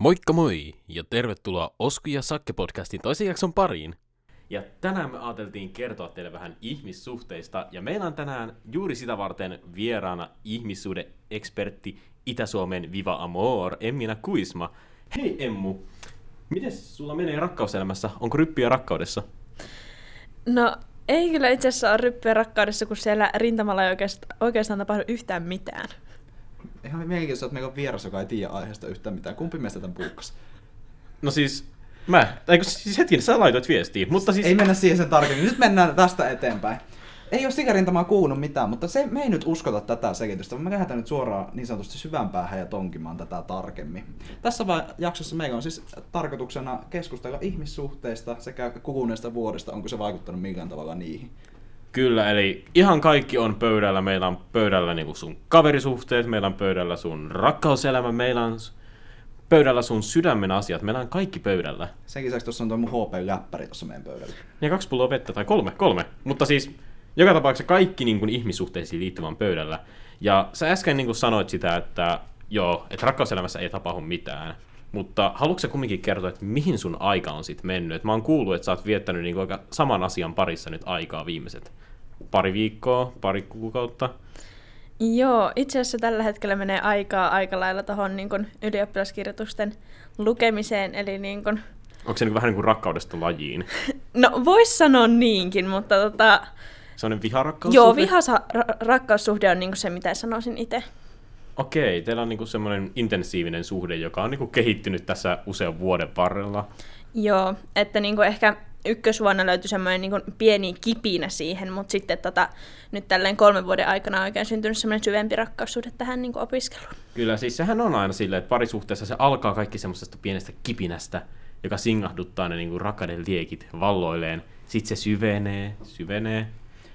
Moikka moi ja tervetuloa Osku ja Sakke-podcastin toisen jakson pariin. Ja tänään me ajateltiin kertoa teille vähän ihmissuhteista ja meillä on tänään juuri sitä varten vieraana ihmissuhde-ekspertti Itä-Suomen Viva Amor, Emmina Kuisma. Hei Emmu, miten sulla menee rakkauselämässä? Onko ryppiä rakkaudessa? No ei kyllä itse asiassa ole ryppyä rakkaudessa, kun siellä rintamalla ei oikeastaan, oikeastaan tapahdu yhtään mitään. Ihan mielenkiintoista, että meillä on vieras, joka ei tiedä aiheesta yhtään mitään. Kumpi meistä tämän puukkas? No siis, mä, eikö siis hetken, sä laitoit viestiä, mutta siis... Ei mennä siihen sen tarkemmin. Nyt mennään tästä eteenpäin. Ei ole sikärintamaa kuulunut mitään, mutta se, me ei nyt uskota tätä selitystä, vaan me lähdetään nyt suoraan niin sanotusti syvään päähän ja tonkimaan tätä tarkemmin. Tässä vai jaksossa meillä on siis tarkoituksena keskustella ihmissuhteista sekä kuluneesta vuodesta, onko se vaikuttanut millään tavalla niihin. Kyllä, eli ihan kaikki on pöydällä. Meillä on pöydällä niinku sun kaverisuhteet, meillä on pöydällä sun rakkauselämä, meillä on pöydällä sun sydämen asiat. Meillä on kaikki pöydällä. Sen lisäksi tuossa on tuo mun HP-läppäri tuossa meidän pöydällä. Ja kaksi pulloa vettä, tai kolme, kolme. Mutta siis joka tapauksessa kaikki niin kuin ihmissuhteisiin liittyvän pöydällä. Ja sä äsken niin kuin sanoit sitä, että joo, että rakkauselämässä ei tapahdu mitään. Mutta haluatko sä kumminkin kertoa, että mihin sun aika on sitten mennyt? Et mä oon kuullut, että sä oot viettänyt niin aika saman asian parissa nyt aikaa viimeiset pari viikkoa, pari kuukautta. Joo, itse asiassa tällä hetkellä menee aikaa aika lailla tuohon niin ylioppilaskirjoitusten lukemiseen, eli niin kun, Onko se niin vähän niin kuin rakkaudesta lajiin? no vois sanoa niinkin, mutta tota, Sellainen viharakkaus? joo, vihasa ra- rakkaussuhde on niin se, mitä sanoisin itse. Okei, teillä on niin semmoinen intensiivinen suhde, joka on niin kuin kehittynyt tässä usean vuoden varrella. Joo, että niin ehkä ykkösvuonna löytyi semmoinen niin pieni kipinä siihen, mutta sitten tota, nyt tälleen kolmen vuoden aikana on oikein syntynyt semmoinen syvempi rakkaussuhde tähän niin opiskeluun. Kyllä, siis sehän on aina silleen, että parisuhteessa se alkaa kaikki semmoisesta pienestä kipinästä, joka singahduttaa ne niin kuin rakkauden liekit valloilleen. Sitten se syvenee, syvenee.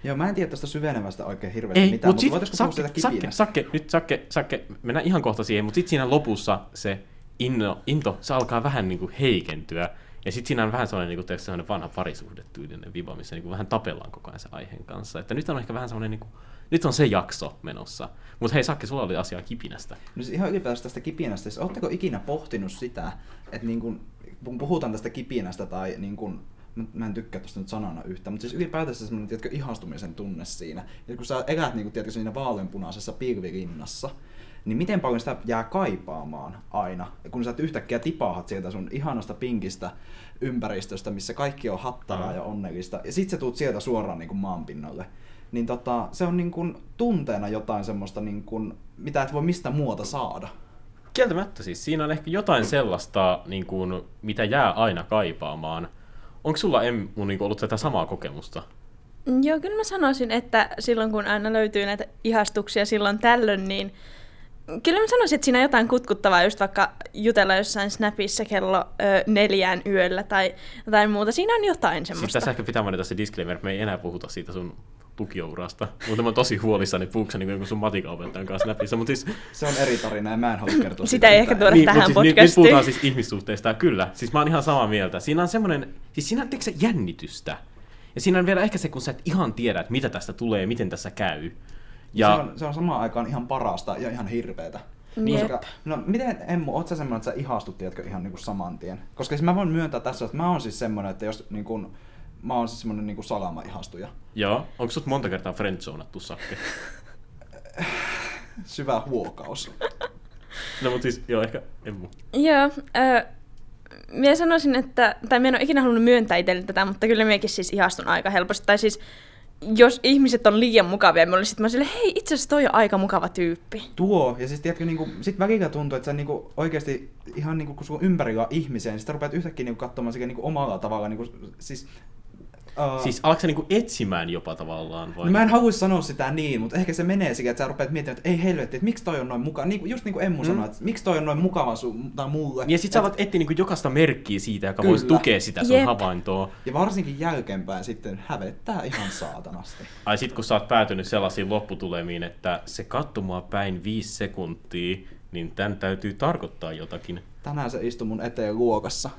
Joo, mä en tiedä tästä syvenevästä oikein hirveästi Ei, mitään, mutta sit, voitaisiko puhua sakke, siitä sakke, sakke, nyt sakke, sakke, mennään ihan kohta siihen, mutta sitten siinä lopussa se inno, into, se alkaa vähän niin kuin heikentyä. Ja sitten siinä on vähän sellainen, niin kuin, sellainen vanha parisuhdetyylinen viva, missä niin kuin vähän tapellaan koko ajan sen aiheen kanssa. Että nyt on ehkä vähän sellainen, niin kuin, nyt on se jakso menossa. Mutta hei Sakke, sulla oli asiaa kipinästä. No siis ihan ylipäätään tästä kipinästä, siis ootteko ikinä pohtinut sitä, että niin kun, kun puhutaan tästä kipinästä tai niin kun, mä- en tykkää tuosta nyt sanana yhtään, mutta siis ylipäätänsä semmoinen tiedätkö, ihastumisen tunne siinä. Ja kun sä elät niin kun, tiedätkö, siinä vaaleanpunaisessa pilvirinnassa, niin miten paljon sitä jää kaipaamaan aina, kun sä et yhtäkkiä tipaahat sieltä sun ihanasta pinkistä ympäristöstä, missä kaikki on hattaraa Mm. ja onnellista, ja sit sä tuut sieltä suoraan niin kuin maanpinnalle. Niin tota, se on niin kuin tunteena jotain semmoista, niin kuin, mitä et voi mistä muuta saada. Kieltämättä siis, siinä on ehkä jotain sellaista, niin kuin, mitä jää aina kaipaamaan. Onko sulla Emmu niin ollut tätä samaa kokemusta? Joo, kyllä mä sanoisin, että silloin kun aina löytyy näitä ihastuksia silloin tällöin, niin kyllä mä sanoisin, että siinä on jotain kutkuttavaa just vaikka jutella jossain Snapissa kello ö, neljään yöllä tai jotain muuta. Siinä on jotain Siis semmoista. tässä ehkä pitää mainita se disclaimer, että me ei enää puhuta siitä sun lukiourasta. Mutta mä oon tosi huolissani puuksa niin kuin sun matikaopettajan kanssa Snapissa. Mutta siis, Se on eri tarina ja mä en halua kertoa Sitä ei ehkä tuoda tähän mut siis, nyt, nyt podcastiin. puhutaan siis ihmissuhteista, kyllä. Siis mä oon ihan samaa mieltä. Siinä on semmoinen, siis siinä on sä, jännitystä. Ja siinä on vielä ehkä se, kun sä et ihan tiedä, että mitä tästä tulee ja miten tässä käy. Ja... Se, on, se on samaan aikaan ihan parasta ja ihan hirveetä. Jep. Koska, no miten Emmu, oot sä semmoinen, että sä ihastut tiedätkö, ihan niinku saman tien? Koska siis mä voin myöntää tässä, että mä oon siis semmoinen, että jos niin kun, mä oon siis semmoinen niin salama ihastuja. Joo, onko sut monta kertaa friendzonattu sakke? Syvä huokaus. No mutta siis, joo, ehkä Emmu. Joo, ö, minä sanoisin, että, tai minä en ole ikinä halunnut myöntää itselle tätä, mutta kyllä minäkin siis ihastun aika helposti. Tai siis, jos ihmiset on liian mukavia, mä olisin, mä sille, hei, itse asiassa toi on aika mukava tyyppi. Tuo, ja siis tiedätkö, niinku, sit välillä tuntuu, että sä niinku oikeesti ihan niinku, kun sun ympärillä on ihmisiä, niin sit sä rupeat yhtäkkiä niinku katsomaan sekä niinku omalla tavalla, niinku, siis... Uh, Siis alatko sä niinku etsimään jopa tavallaan? Vai? No mä en haluaisi sanoa sitä niin, mutta ehkä se menee siihen, että sä rupeat miettimään, että ei helvetti, että miksi toi on noin mukava. Niin, just niin kuin Emmu Mm. sanoi, että miksi toi on noin mukava sun, tai mulle. Ja sit sä alat etsiä niinku jokaista merkkiä siitä, joka Kyllä. voisi tukea sitä sun Jep. havaintoa. Ja varsinkin jälkeenpäin sitten hävettää ihan saatanasti. Ai sit kun sä oot päätynyt sellaisiin lopputulemiin, että se katto mua päin viisi sekuntia, niin tän täytyy tarkoittaa jotakin. Tänään se istui mun eteen luokassa.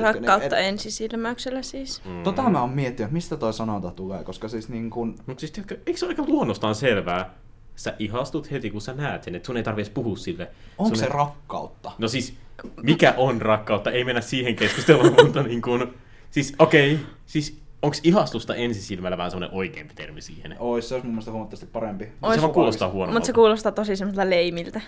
Rakkautta ensisilmäyksellä siis. Mm. Tota mä oon miettinyt, että mistä toi sanonta tulee, koska siis niin kun... Mut siis tiedätkö, eikö se ole aika luonnostaan selvää? sä ihastut heti, kun sä näet sen, että sun ei tarvitse puhua sille. Onko sun se ei... rakkautta? No siis, mikä on rakkautta? Ei mennä siihen keskusteluun, mutta niin kuin, siis okei, okay, siis onko ihastusta ensisilmällä vähän semmoinen oikeampi termi siihen? Ois, se olisi mun mielestä huomattavasti parempi. Ois. se vaan kuulostaa huonommalta. Mutta se kuulostaa tosi semmoiselta leimiltä.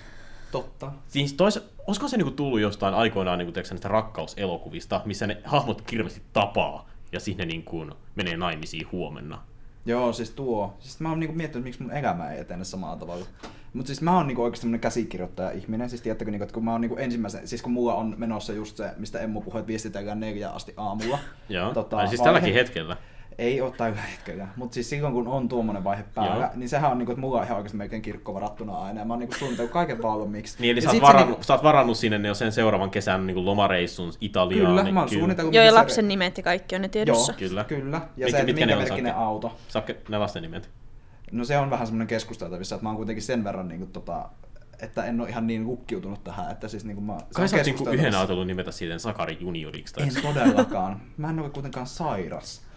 Totta. Siis tois, olisiko se niinku tullut jostain aikoinaan niinku, tiedätkö, näistä rakkauselokuvista, missä ne hahmot kirjallisesti tapaa ja sinne niinku menee naimisiin huomenna? Joo, siis tuo. Siis mä oon niinku miettinyt, miksi mun elämä ei etene samalla tavalla. Mutta siis mä oon niinku oikeasti tämmönen käsikirjoittaja-ihminen. Siis tiedättekö, niinku, että kun mä oon niinku ensimmäisen, siis kun mulla on menossa just se, mistä Emmu puhui, että viestitellään neljä asti aamulla. Joo, Tota, siis tälläkin hetkellä. Ei ole tällä hetkellä, mutta siis silloin kun on tuommoinen vaihe päällä, Joo. niin sehän on niinku, että mulla on ihan oikeasti melkein kirkko varattuna aina. Ja mä oon niinku suunnitellut kaiken valmiiksi. Niin, eli Ja sä oot, sit se varannut, niinku- sä oot varannut sinne jo sen seuraavan kesän niin lomareissun Italiaan. Kyllä, niin mä oon suunnitellut. Joo, ja lapsen nimet ja kaikki on ne tiedossa. Joo, Kyllä. kyllä. Ja Mitkä- se, että mitkä ne minkä on, merkkinen auto. Saatko ne lasten nimet? No se on vähän semmoinen keskusteltavissa, että mä oon kuitenkin sen verran niinku tota, että en ole ihan niin lukkiutunut tähän, että siis niinku mä... se Kai sä oot niinku yhden ajatellut nimetä silleen Sakari junioriksi. Tai... En todellakaan. Mä en ole kuitenkaan sairas.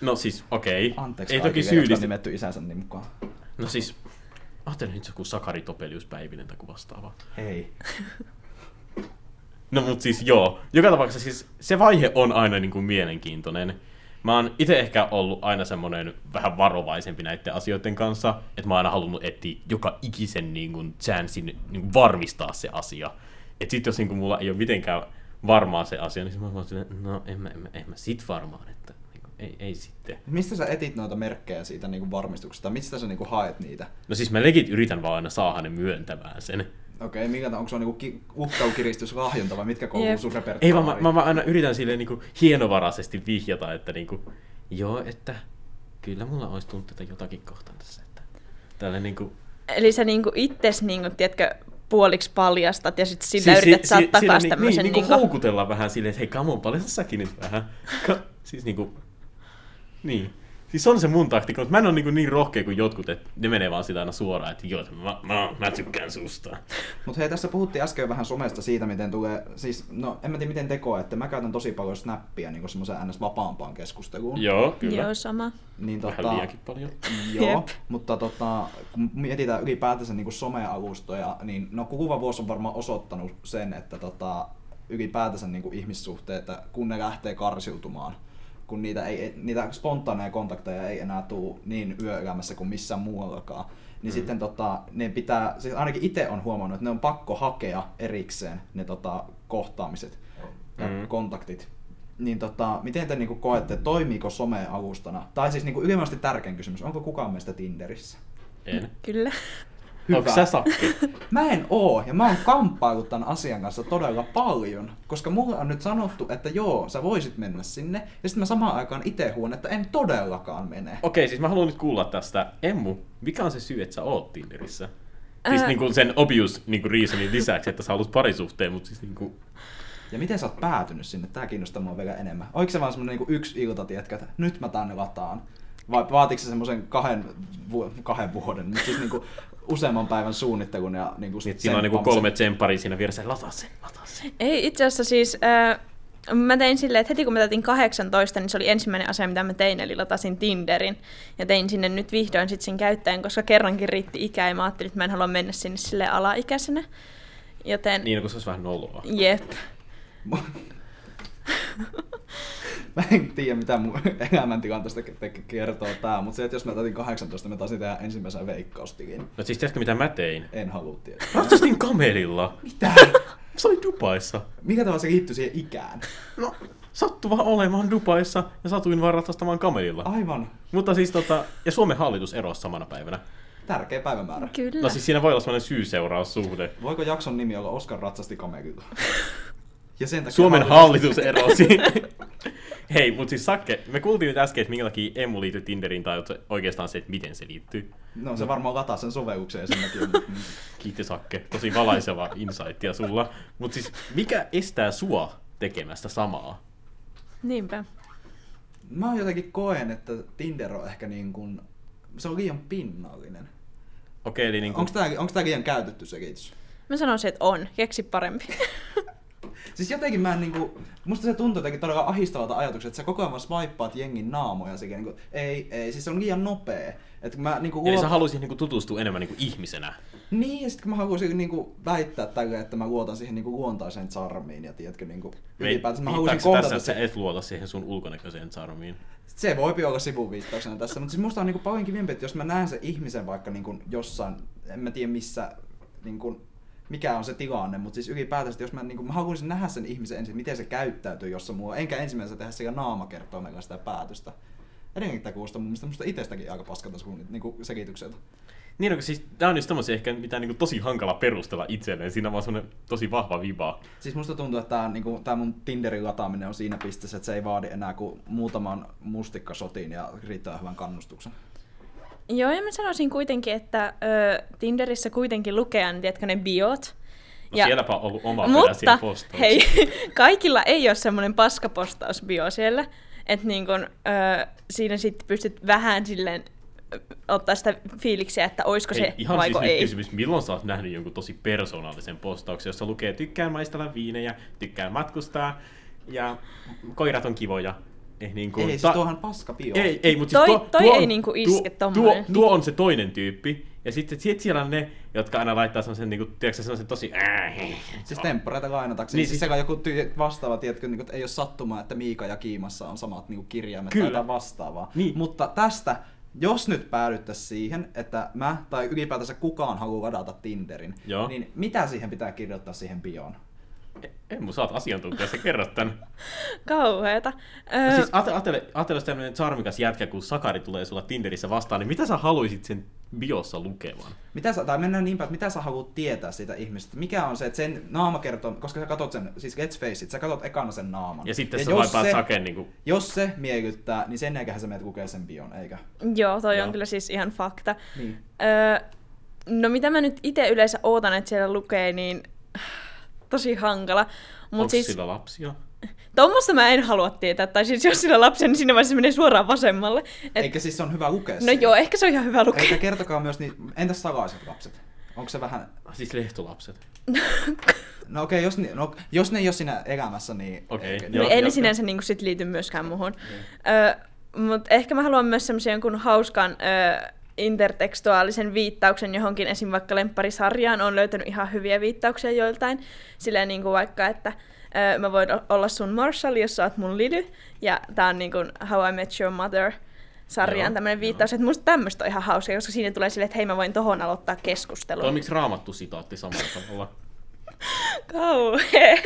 No siis, okei. Anteeksi Ei toki syyllistä. nimetty isänsä niin mukaan. No siis, ajattelin nyt joku Sakari Topelius Päivinen tai vastaava. Hei. No mut siis joo, joka tapauksessa siis se vaihe on aina niin kuin mielenkiintoinen. Mä oon itse ehkä ollut aina semmonen vähän varovaisempi näiden asioiden kanssa, että mä oon aina halunnut etsiä joka ikisen niin kuin, chanssin niin kuin varmistaa se asia. Et sit jos niin kuin, mulla ei ole mitenkään varmaa se asia, niin mä oon silleen, no en mä, en mä, en mä sit varmaan, että ei, ei sitten. Mistä sä etit noita merkkejä siitä niinku varmistuksesta? Mistä sä niinku haet niitä? No siis mä legit yritän vaan aina saada ne myöntämään sen. Okei, mikä tää, onko se on niinku ki- uhkaukiristys, lahjonta vai mitkä kuuluu Jep. sun Ei vaan mä, mä, mä aina yritän silleen niin kuin hienovaraisesti vihjata, että niin kuin, joo, että kyllä mulla olisi tunteita jotakin kohtaan tässä. Että tällä niin kuin, Eli sä niinku itses, niinku, tiedätkö, puoliksi paljastat ja sitten sillä yrität si- saada si- takas niin, tämmöisen niin, niinku... niin houkutella vähän silleen, että hei, come on, paljasta säkin nyt vähän. Ka- siis niinku, niin. Siis se on se mun taktiikka, mutta mä en ole niin, niin rohkea kuin jotkut, että ne menee vaan sitä aina suoraan, että joo, mä, mä, mä tykkään susta. Mutta hei, tässä puhuttiin äsken vähän somesta siitä, miten tulee, siis no en mä tiedä miten tekoa, että mä käytän tosi paljon snappia niin semmoisen ns. vapaampaan keskusteluun. Joo, kyllä. Joo, sama. Niin, Vähän liiankin paljon. Joo, Jep. mutta tota, kun mietitään ylipäätänsä niin somealustoja, niin no kuluva vuosi on varmaan osoittanut sen, että tota, ylipäätänsä niin ihmissuhteita, kun ne lähtee karsiutumaan, kun niitä, ei, niitä spontaaneja kontakteja ei enää tule niin yöelämässä kuin missään muuallakaan, niin mm. sitten tota, ne pitää, siis ainakin itse on huomannut, että ne on pakko hakea erikseen ne tota, kohtaamiset ja Mm. kontaktit. Niin tota, miten te niinku koette, toimiiko some alustana? Tai siis niinku ylimääräisesti tärkein kysymys, onko kukaan meistä Tinderissä? En. Kyllä. Onko sä sakki? Mä en oo, ja mä oon kamppailut tämän asian kanssa todella paljon, koska mulle on nyt sanottu, että joo, sä voisit mennä sinne, ja sitten mä samaan aikaan itse huon, että en todellakaan mene. Okei, siis mä haluan nyt kuulla tästä. Emmu, mikä on se syy, että sä oot Tinderissä? Siis Ää. niinku sen obvious niinku reasonin lisäksi, että sä haluat parisuhteen, mutta siis niinku... Ja miten sä oot päätynyt sinne? Tää kiinnostaa mua vielä enemmän. Oliko se vaan semmonen niinku yksi ilta, tiedätkö, että nyt mä tänne lataan? Vai vaatiko se semmoisen kahden, vu- kahden vuoden, mutta siis niinku useamman päivän suunnittelun ja Niin, että siinä on niinku tsemppaamisen? kolme tsempparia siinä vieressä, lataa sen, lataa sen. Ei, itse asiassa siis... Äh, mä tein silleen, että heti kun mä täytin 18, niin se oli ensimmäinen asia, mitä mä tein, eli latasin Tinderin. Ja tein sinne nyt vihdoin sit sen käyttäjän, koska kerrankin riitti ikä, ja mä ajattelin, että mä en halua mennä sinne sille alaikäisenä. Joten, Niin, kun se olisi vähän noloa. jep. Mä en tiedä, mitä mun elämäntilanteesta ke- kertoo tää, mutta se, että jos mä täytin 18, mä taisin tehdä ensimmäisen veikkaustilin. No siis tiedätkö mitä mä tein? En halua tietää. Ratsastin kamelilla. Mitä? Se oli Dubaissa. Mikä tavalla se liittyy siihen ikään? No, sattu vaan olemaan Dubaissa ja satuin vaan ratsastamaan kamelilla. Aivan. Mutta siis tota, ja Suomen hallitus erosi samana päivänä. Tärkeä päivämäärä. Kyllä. No siis siinä voi olla semmoinen syy-seuraussuhde. Voiko jakson nimi olla Oskar ratsasti kamelilla? Ja sen takia Suomen hallitus erosi. Hei, mutta siis Sakke, me kuultiin nyt äsken, että minkä takia Emu liittyy Tinderiin, tai oikeastaan se, että miten se liittyy. No se varmaan lataa sen sovelluksen ja sen takia. mm. Kiitos Sakke, tosi valaiseva insightia sulla. Mutta siis mikä estää sua tekemästä samaa? Niinpä. Mä jotenkin koen, että Tinder on ehkä niin kuin, se on liian pinnallinen. Okei, eli niin kuin, Onko tää liian käytetty se kiitos? Mä sanoisin, että on. Keksi parempi. Siis jotenkin mä en niinku, musta se tuntuu jotenkin todella ahistavalta ajatukselta, että sä koko ajan vaan swipeaat jengin naamoja sekä niinku, ei, ei, siis se on liian nopea. Että mä niinku Eli luot- sä haluaisit niinku tutustua enemmän niinku ihmisenä. Niin, ja sitten mä haluaisin niinku väittää tällä, että mä luotan siihen niinku luontaiseen charmiin ja tiedätkö niinku ylipäätänsä mä haluaisin se tässä, kohdata että sä et luota siihen sun ulkonäköiseen charmiin? Se voi olla sivuviittauksena tässä, mutta siis musta on niinku paljon kivempi, että jos mä näen sen ihmisen vaikka niinku jossain, en mä tiedä missä, niinku, mikä on se tilanne, mutta siis ylipäätänsä, että jos mä, niinku, mä haluaisin nähdä sen ihmisen ensin, miten se käyttäytyy, jossa mulla, enkä ensimmäisenä tehdä sillä naama kertoo meillä sitä päätöstä. Edelleenkin tämä kuulostaa mun mielestä itsestäkin aika paskalta sun niinku, selitykseltä. Niin, no, siis tää on just tommosia ehkä mitä niinku tosi hankala perustella itselleen. Siinä on vaan semmonen tosi vahva viba. Siis musta tuntuu, että tää, niinku, tää mun Tinderin lataaminen on siinä pisteessä, että se ei vaadi enää kuin muutaman mustikkasotin ja riittää hyvän kannustuksen. Joo, ja mä sanoisin kuitenkin, että ö, Tinderissä kuitenkin lukee, tiedätkö, ne biot. No ja, sielläpä on ollut oma mutta hei, kaikilla ei ole semmoinen paskapostausbio siellä, että niin kun, ö, siinä sitten pystyt vähän silleen ottaa sitä fiiliksiä, että oisko Hei, se ihan vaiko siis ei. kysymys, milloin sä oot nähnyt jonkun tosi persoonallisen postauksen, jossa lukee tykkään maistella viinejä, tykkään matkustaa ja koirat on kivoja. Eh, niin kuin, Ei, siis tuohan paska bio. Ei, ei, mutta Toi- siis tuo, toi tuo ei on, niinku iske tuo, tuo, tuo, on se toinen tyyppi. Ja sitten sit siellä on ne, jotka aina laittaa semmoisen, niinku, tiedätkö, semmoisen tosi... Siis temppareita lainatakseni. Niin, siis siis- joku ty- vastaava, tiedätkö, niin kuin, että ei ole sattumaa, että Miika ja Kiimassa on samat niin kuin kirjaimet Kyllä. tai jotain vastaavaa. Niin. Mutta tästä, jos nyt päädyttäisiin siihen, että mä tai ylipäätänsä kukaan haluaa ladata Tinderin, Joo. niin mitä siihen pitää kirjoittaa siihen bioon? En mun saat asiantuntija, sä kerrot tän. Kauheeta. Öö, No siis ajattele, ajattele, jos tämmönen charmikas jätkä, kun Sakari tulee sulla Tinderissä vastaan, niin mitä sä haluaisit sen biossa lukevan? Mitä sä, tai mennään niin päin, että mitä sä haluat tietää siitä ihmisestä? Mikä on se, että sen naama kertoo, koska sä katot sen, siis let's face it, sä katot ekana sen naaman. Ja sitten sä jos vaipaat se- saken niinku... Jos se miellyttää, niin sen jälkeen sä menet lukee sen bion, eikä? joo, toi Joo. on kyllä siis ihan fakta. Niin. Öö, no mitä mä nyt itse yleensä ootan, että siellä lukee, niin tosi hankala. Onko Mut siis sillä lapsia? tuommoista mä en halua tietää. Tai siis jos sillä lapsen, niin siinä vaiheessa menee suoraan vasemmalle. Et, Eikä siis se on hyvä lukea no joo, ehkä se on ihan hyvä lukea. Eikä kertokaa myös niin, entäs salaiset lapset? Onko se vähän, Siis lehtolapset. no okei, jos, ni- no, jos ne ei ole siinä elämässä, niin... Okei, ei- joo. No, ei ne jatka. sinänsä niinku sit liity myöskään muhun. Öö, Mutta ehkä mä haluan myös semmoisen jonkun hauskan öö, intertekstuaalisen viittauksen johonkin, esim. vaikka lempparisarjaan on löytänyt ihan hyviä viittauksia joiltain. Silleen niin kuin vaikka, että öö, mä voin olla sun Marshall, jos sä oot mun Lily. Ja tää on niin kuin How I Met Your Mother sarjaan Joo, tämmöinen joo. viittaus, että musta tämmöistä on ihan hauska, koska siinä tulee silleen, että hei mä voin tohon aloittaa keskustelun. Toimiks raamattu sitaatti samalla tavalla? Kauhea.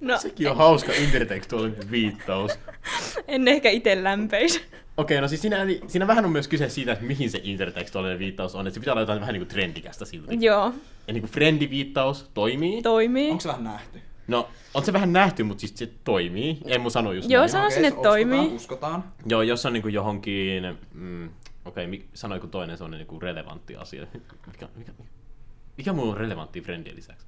No, Sekin on hauska intertekstuaalinen viittaus. en ehkä itse lämpeisi. Okei, no siis siinä, eli, siinä vähän on myös kyse siitä, että mihin se intertekstuaalinen viittaus on. Että se pitää olla jotain vähän niin kuin trendikästä silti. Joo, Ja niin kuin friendiviittaus toimii. toimii. Onko se vähän nähty? No, on se vähän nähty, mutta siis se toimii. En mun sano just Joo, näin. sano- Sanoisin, Okei, että toimii. Uskotaan. Joo, jos on niinku johonkin... Mm, Okei, okay, sano joku toinen sellainen niinku relevantti asia. Mikä, mikä, mikä, mikä muu on relevantti friendien lisäksi?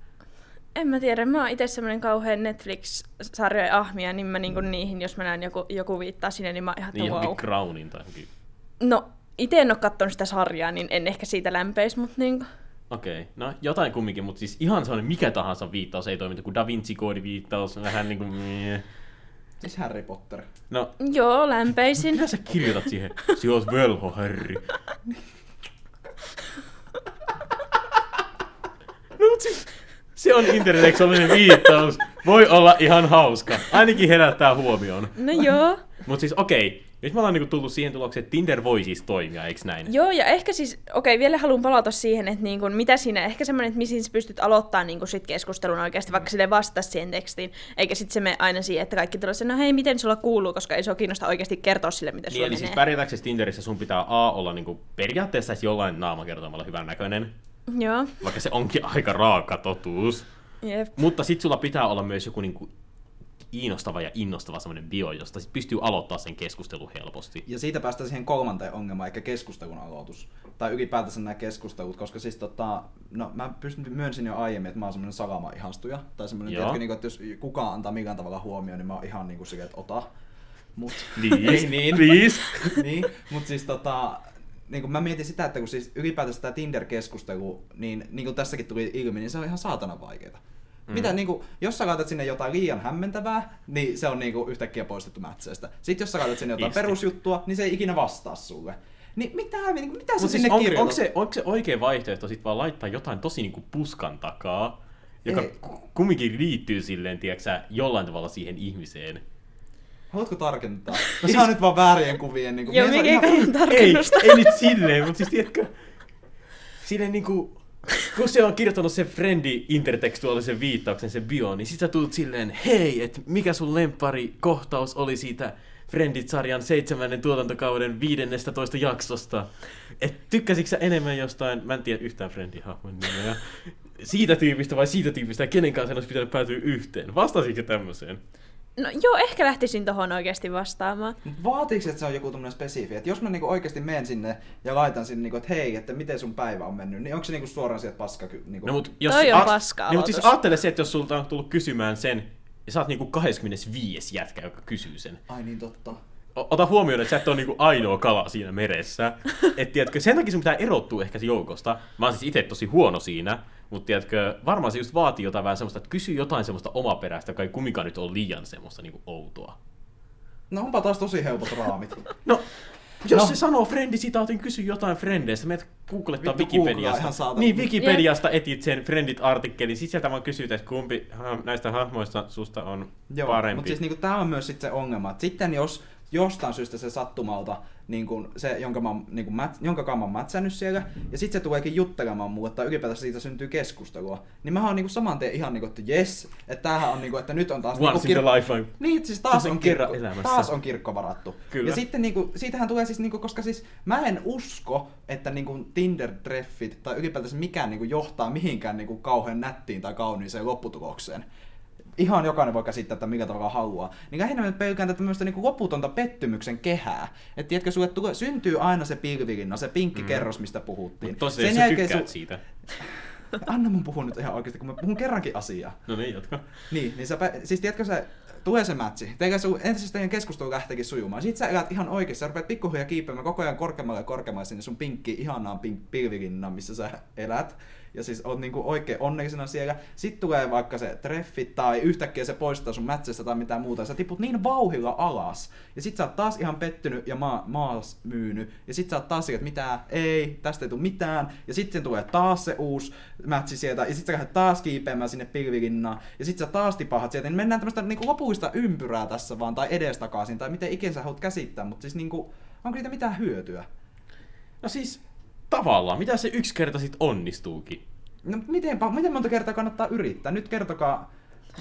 En mä tiedä, mä oon itse semmonen kauhean Netflix-sarjojen ahmia, niin mä niinku niihin, jos mä näen joku, joku viittaa sinne, niin mä ihan, Niin wow. Crownin tai johonkin... No, itse en oo kattonut sitä sarjaa, niin en ehkä siitä lämpeis, mutta niinku... Okei, okay. no jotain kumminkin, mutta siis ihan sellainen mikä tahansa viittaus ei toimi, kuin Da Vinci-koodi viittaus, vähän niinku... meh. Siis Harry Potter. No, Joo, lämpeisin. mitä sä kirjoitat siihen? Se oot velho, Harry. No, mut siis, se on intertekstuaalinen viittaus. Voi olla ihan hauska. Ainakin herättää huomioon. No joo. Mutta siis okei, nyt me ollaan niinku tullut siihen tulokseen, että Tinder voi siis toimia, eiks näin? Joo, ja ehkä siis, okei, vielä haluan palata siihen, että niin kun, mitä siinä, ehkä semmoinen, että missä sä pystyt aloittamaan niin sit keskustelun oikeasti, vaikka sille vastaa siihen tekstiin, eikä sitten se mene aina siihen, että kaikki tulee no hei, miten sulla kuuluu, koska ei se ole kiinnosta oikeasti kertoa sille, mitä Niin, sulla eli menee. siis pärjätäksesi Tinderissä sun pitää A olla niinku periaatteessa jollain naamakertomalla hyvän näköinen, Joo, vaikka se onkin aika raaka totuus. jep. Mutta sit sulla pitää olla myös joku niinku kiinnostava ja innostava semmoinen bio, josta sit pystyy aloittaa sen keskustelun helposti. Ja siitä päästään siihen kolmanteen ongelmaan, eikä keskustelun aloitus. Tai ylipäätänsä nämä keskustelut, koska siis tota, no mä pystyn myönsin jo aiemmin, että mä oon semmoinen salama ihastuja. Tai semmoinen, tiedätkö, niin kuin, että jos kukaan antaa millään tavalla huomioon, niin mä oon ihan niinku silleen, että ota. Mut, Ei niin. please. niin, mutta siis tota, niin kun mä mietin sitä, että kun siis ylipäätänsä tämä Tinder-keskustelu, niin, niin kuin tässäkin tuli ilmi, niin se on ihan saatana vaikeaa. Mm. Mitä, niinku, jos sä laitat sinne jotain liian hämmentävää, niin se on niinku yhtäkkiä poistettu mätseistä. Sitten jos sä laitat sinne jotain Isti. perusjuttua, niin se ei ikinä vastaa sulle. Niin mitä, niinku, mitä sä Mut sinne siis on, kirjoitat? onko, se, onko se oikea vaihtoehto sit vaan laittaa jotain tosi niinku puskan takaa, joka Ei. ku- kumminkin liittyy silleen, tiedätkö jollain tavalla siihen ihmiseen? Haluatko tarkentaa? No siis- nyt vaan väärien kuvien. Niinku, Joo, mies on mikä ihan- ei tarkennusta. Ei, ei nyt silleen, mutta siis tiedätkö, silleen niinku, kun se on kirjoittanut sen frendi intertekstuaalisen viittauksen, sen bio, niin sit sä tulet silleen, hei, että mikä sun lempari kohtaus oli siitä Friendit-sarjan seitsemännen tuotantokauden 15 jaksosta. Et tykkäsitkö sä enemmän jostain, mä en tiedä yhtään Friendin-hahmon nimeä, siitä tyypistä vai siitä tyypistä, ja kenen kanssa sen olisi pitänyt päätyä yhteen? Vastasitko tämmöiseen? No joo, ehkä lähtisin tohon oikeasti vastaamaan. Mut Vaatiiko, että se on joku tämmöinen spesifi? Että jos mä niinku oikeasti menen sinne ja laitan sinne, niinku, että hei, että miten sun päivä on mennyt, niin onko se niinku suoraan sieltä paska? Niinku... No, mut jos Toi on a- paska Niin, mutta siis ajattele se, että jos sulta on tullut kysymään sen, ja sä oot niinku 25 jätkä, joka kysyy sen. Ai niin totta. Ota huomioon, että sä et ole niinku ainoa kala siinä meressä. Et tiedätkö, sen takia sun pitää erottua ehkä joukosta. Mä oon siis itse tosi huono siinä, mutta tiedätkö, varmaan se just vaatii jotain vähän semmoista, että kysy jotain semmoista omaperäistä, joka ei kumminkaan nyt ole liian semmoista niinku outoa. No onpa taas tosi helpot raamit. No, jos No. se sanoo friendisitaatin, kysy jotain frendeistä, menet googlettaa Vittu, Wikipediasta. Niin, Wikipediasta etit sen Friendit-artikkelin, sit sieltä vaan kysyt, että kumpi näistä hahmoista susta on Joo, parempi. mutta siis niinku, tämä on myös sit se ongelma, että sitten jos jostain syystä se sattumalta, niin kun se, jonka, mä, niin kun mät, jonka mä oon mätsännyt siellä, ja sitten se tuleekin juttelemaan mulle, tai ylipäätään siitä syntyy keskustelua, niin mä oon niinku saman tien ihan niinku, että jes, että tämähän on niinku, että nyt on taas Once niinku in the lifetime. Niin, siis taas on, kirkko, taas on kirkko varattu. Kyllä. Ja sitten niinku, siitähän tulee siis, niinku, koska siis mä en usko, että niinku Tinder-treffit tai ylipäätänsä mikään niinku johtaa mihinkään niinku kauhean nättiin tai kauniiseen lopputulokseen. Ihan jokainen voi käsittää, että mikä tavalla haluaa. Niin lähinnä mä pelkään tätä tämmöistä niinku loputonta pettymyksen kehää. Että tiedätkö, sulle tulee, syntyy aina se pilvilinna, se pinkki Mm. kerros, mistä puhuttiin. Mut Tosi, jos sä tykkäät siitä. Anna mun puhua nyt ihan oikeasti, kun mä puhun kerrankin asiaa. No niin, jatka. Niin, niin sä, siis tiedätkö se, tulee se mätsi, teillä sun, ensin teidän keskustelu lähteekin sujumaan. Sitten sä elät ihan oikein, sä rupeat pikkuhiljaa kiipeämään koko ajan korkeammalle ja korkeammalle sinne sun pinkki, ihanaan pink, pilvilinnaan, missä sä elät. Ja siis oot niinku oikein onnellisena siellä. Sitten tulee vaikka se treffi tai yhtäkkiä se poistaa sun mätsestä tai mitään muuta. Sä tiput niin vauhilla alas. Ja sit sä oot taas ihan pettynyt ja maa, maas myynyt. Ja sit sä oot taas että mitä, ei, tästä ei tule mitään. Ja sitten tulee taas se uusi mätsi sieltä. Ja sit sä lähdet taas kiipeämään sinne pilvilinnaan. Ja sit sä taas tipahat sieltä. Niin mennään tämmöistä niinku lopullista ympyrää tässä vaan. Tai edestakaisin. Tai miten ikinä sä haluat käsittää. Mutta siis niinku, onko niitä mitään hyötyä? No siis, tavallaan, mitä se yksi kerta sit onnistuukin? No miten, miten monta kertaa kannattaa yrittää? Nyt kertokaa,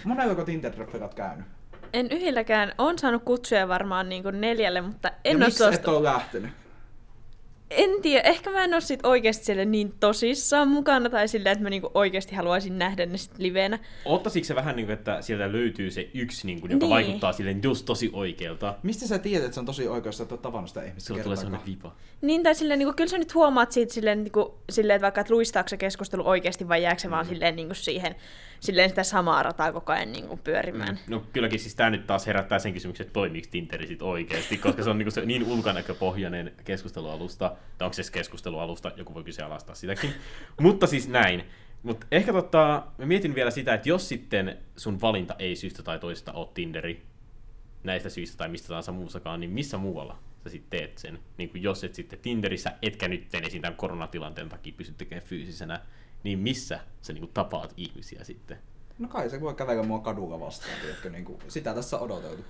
monellako tinder oot käynyt? En yhdelläkään. On saanut kutsuja varmaan niin kuin neljälle, mutta en ja ole miksi suostu... et ole lähtenyt? En tiedä, ehkä mä en ole sit oikeasti siellä niin tosissaan mukana, tai silleen, että mä niinku oikeasti haluaisin nähdä ne sit livenä. Ottaisitko se vähän niin kuin, että sieltä löytyy se yksi, niin kuin, joka Niin. vaikuttaa silleen just tosi oikealta? Mistä sä tiedät, että se on tosi oikeassa, että oot tavannut sitä ihmistä Sulla tulee sellainen vipa. Niin, tai silleen, niinku, kyllä sä nyt huomaat siitä silleen, niinku, silleen että vaikka, että luistaako se keskustelu oikeasti vai jääkö se vaan Mm. silleen, niinku, siihen silleen sitä samaa rataa koko ajan niinku, pyörimään. No kylläkin siis tää nyt taas herättää sen kysymyksen, että toimiiko Tinteri sit oikeasti, koska se on niinku se niin ulkonäköpohjainen keskustelualusta, tai onko se keskustelualusta, joku voi kyseenalaistaa sitäkin. Mutta siis näin. Mutta ehkä tota, mä mietin vielä sitä, että jos sitten sun valinta ei syystä tai toisesta ole Tinderi, näistä syistä tai mistä tahansa muussakaan, niin missä muualla sä sitten teet sen? Niin kuin jos et sitten Tinderissä, etkä nyt esim. tämän koronatilanteen takia pysty tekemään fyysisenä, niin missä sä niin kuin tapaat ihmisiä sitten? No kai se voi kävellä mua kadulla vastaan, tiedätkö, niin kuin, sitä tässä on odoteltu.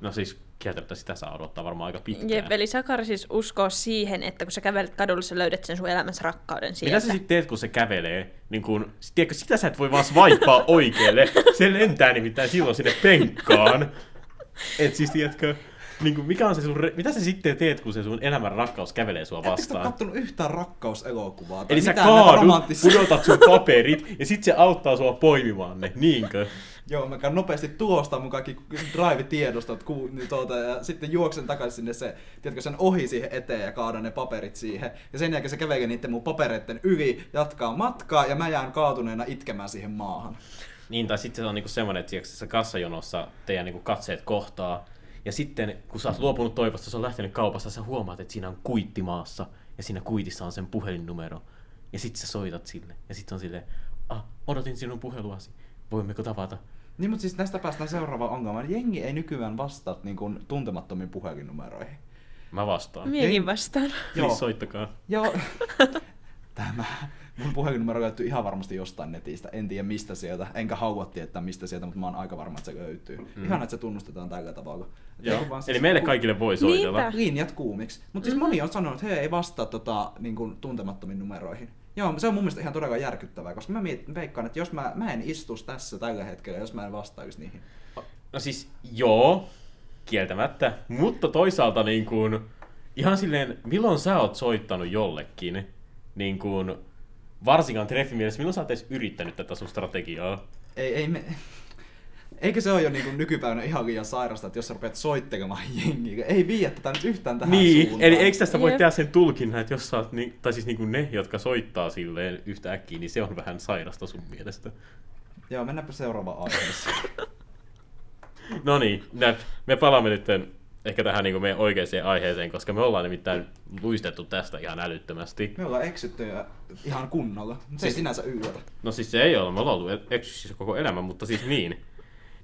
No siis kieltämättä sitä saa odottaa varmaan aika pitkään. Jep, eli Sakari siis uskoo siihen, että kun sä kävelet kadulla, sä löydät sen sun elämässä rakkauden sieltä. Mitä sä sitten teet, kun se kävelee? Niin kun, tiedätkö, sitä sä et voi vaan swipea oikealle. Se lentää nimittäin silloin sinne penkkaan. Et siis, tiedätkö, niin kun, mikä on se sun, re- mitä sä sitten teet, kun se sun elämän rakkaus kävelee sua Ettekö vastaan? ole kattonut yhtään rakkauselokuvaa? Eli sä kaadut, pudotat sun paperit, ja sit se auttaa sua poimimaan ne, niinkö? Joo, mä käyn nopeasti tuostaa mun kaikki drive-tiedostot ku, niin tuota, ja sitten juoksen takaisin sinne se, tiedätkö, sen ohi siihen eteen ja kaadan ne paperit siihen. Ja sen jälkeen se kävelee niiden mun papereiden yli, jatkaa matkaa ja mä jään kaatuneena itkemään siihen maahan. Niin, tai sitten se on niinku semmoinen, että se kassajonossa teidän niinku katseet kohtaa, ja sitten kun sä oot luopunut toivosta, se on lähtenyt kaupassa, sä huomaat, että siinä on kuitti maassa, ja siinä kuitissa on sen puhelinnumero, ja sitten sä soitat sille, ja sitten on silleen, ah, odotin sinun puheluasi, voimmeko tavata? Niin, mutta siis näistä päästään seuraavaan ongelmaan. Jengi ei nykyään vastaa niin kuin, tuntemattomiin puhelinnumeroihin. Mä vastaan. Miekin vastaan. Joo. Joo. soittakaa. Joo. Tämä. Mun puhelinnumero löytyy ihan varmasti jostain netistä. En tiedä mistä sieltä. Enkä haua tietää mistä sieltä, mutta mä oon aika varma, että se löytyy. Mm. Ihan, että se tunnustetaan tällä tavalla. Joo. vaan Eli meille ku- kaikille voi soitella. Niinpä. linjat kuumiksi. Mutta siis Mhm. moni on sanonut, että he ei vastaa tota, niin kuin, tuntemattomiin numeroihin. Joo, se on mun mielestä ihan todella järkyttävää, koska mä miet, veikkaan, että jos mä, mä en istus tässä tällä hetkellä, jos mä en vastaisi niihin. No siis, joo, kieltämättä. Mutta toisaalta niin kuin, ihan silleen, milloin sä oot soittanut jollekin, niin kuin, varsinkaan treffimielessä, milloin sä oot edes yrittänyt tätä sun strategiaa? Ei, ei me... Eikö se ole jo niin kuin nykypäivänä ihan liian sairasta, että jos sä rupeat soittelemaan jengiä, ei vie tätä nyt yhtään tähän niin, suuntaan. eli eikö tästä voi Jep. tehdä sen tulkinnan, että jos sä oot, niin, tai siis niin kuin ne, jotka soittaa silleen yhtä äkkiä, niin se on vähän sairasta sun mielestä. Joo, mennäänpä seuraavaan aiheeseen. No niin, me palaamme nyt ehkä tähän niin kuin meidän oikeaan aiheeseen, koska me ollaan nimittäin luistettu tästä ihan älyttömästi. Me ollaan eksytty ihan kunnolla. Se ei Siis- sinänsä yllätä. No siis se ei ole, me ollaan ollut eksyksissä koko elämä, mutta siis niin.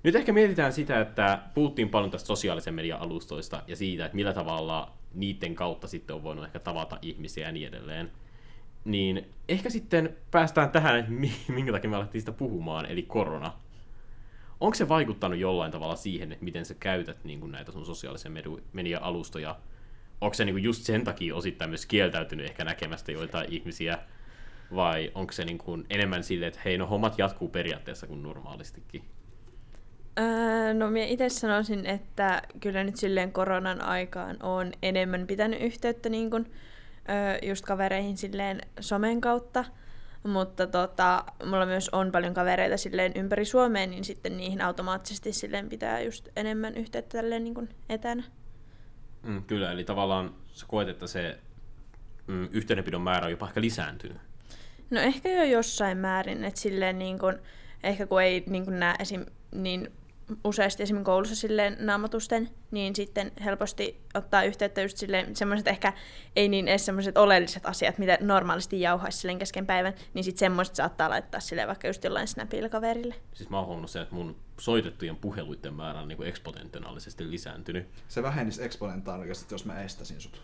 Nyt ehkä mietitään sitä, että puhuttiin paljon tästä sosiaalisen median alustoista ja siitä, että millä tavalla niiden kautta sitten on voinut ehkä tavata ihmisiä ja niin edelleen. Niin ehkä sitten päästään tähän, minkä takia me alettiin sitä puhumaan, eli korona. Onko se vaikuttanut jollain tavalla siihen, että miten sä käytät niin kuin näitä sun sosiaalisen median alustoja? Onko se niin kuin just sen takia osittain myös kieltäytynyt ehkä näkemästä joitain ihmisiä? Vai onko se niin kuin enemmän silleen, että hei, no hommat jatkuu periaatteessa kuin normaalistikin? Öö, no minä itse sanoisin, että kyllä nyt silleen koronan aikaan on enemmän pitänyt yhteyttä niin kuin, öö, just kavereihin silleen somen kautta. Mutta tota, mulla myös on paljon kavereita silleen ympäri Suomea, niin sitten niihin automaattisesti silleen pitää just enemmän yhteyttä tälleen niin kuin etänä. Mm, kyllä, eli tavallaan sä koet, että se mm, yhteydenpidon määrä on jopa ehkä lisääntynyt. No ehkä jo jossain määrin, että silleen niin kun, ehkä kun ei niin kun näe esim. niin useasti esim. koulussa silleen naamatusten, niin sitten helposti ottaa yhteyttä just silleen semmoiset ehkä ei niin edes semmoiset oleelliset asiat, mitä normaalisti jauhaisi silleen kesken päivän, niin sitten semmoiset saattaa laittaa silleen vaikka just jollain snapilla kaverille. Siis mä oon huomannut sen, että mun soitettujen puheluiden määrä on niin kuin eksponentiaalisesti lisääntynyt. Se vähenisi eksponentaalisesti, jos mä estäisin sut.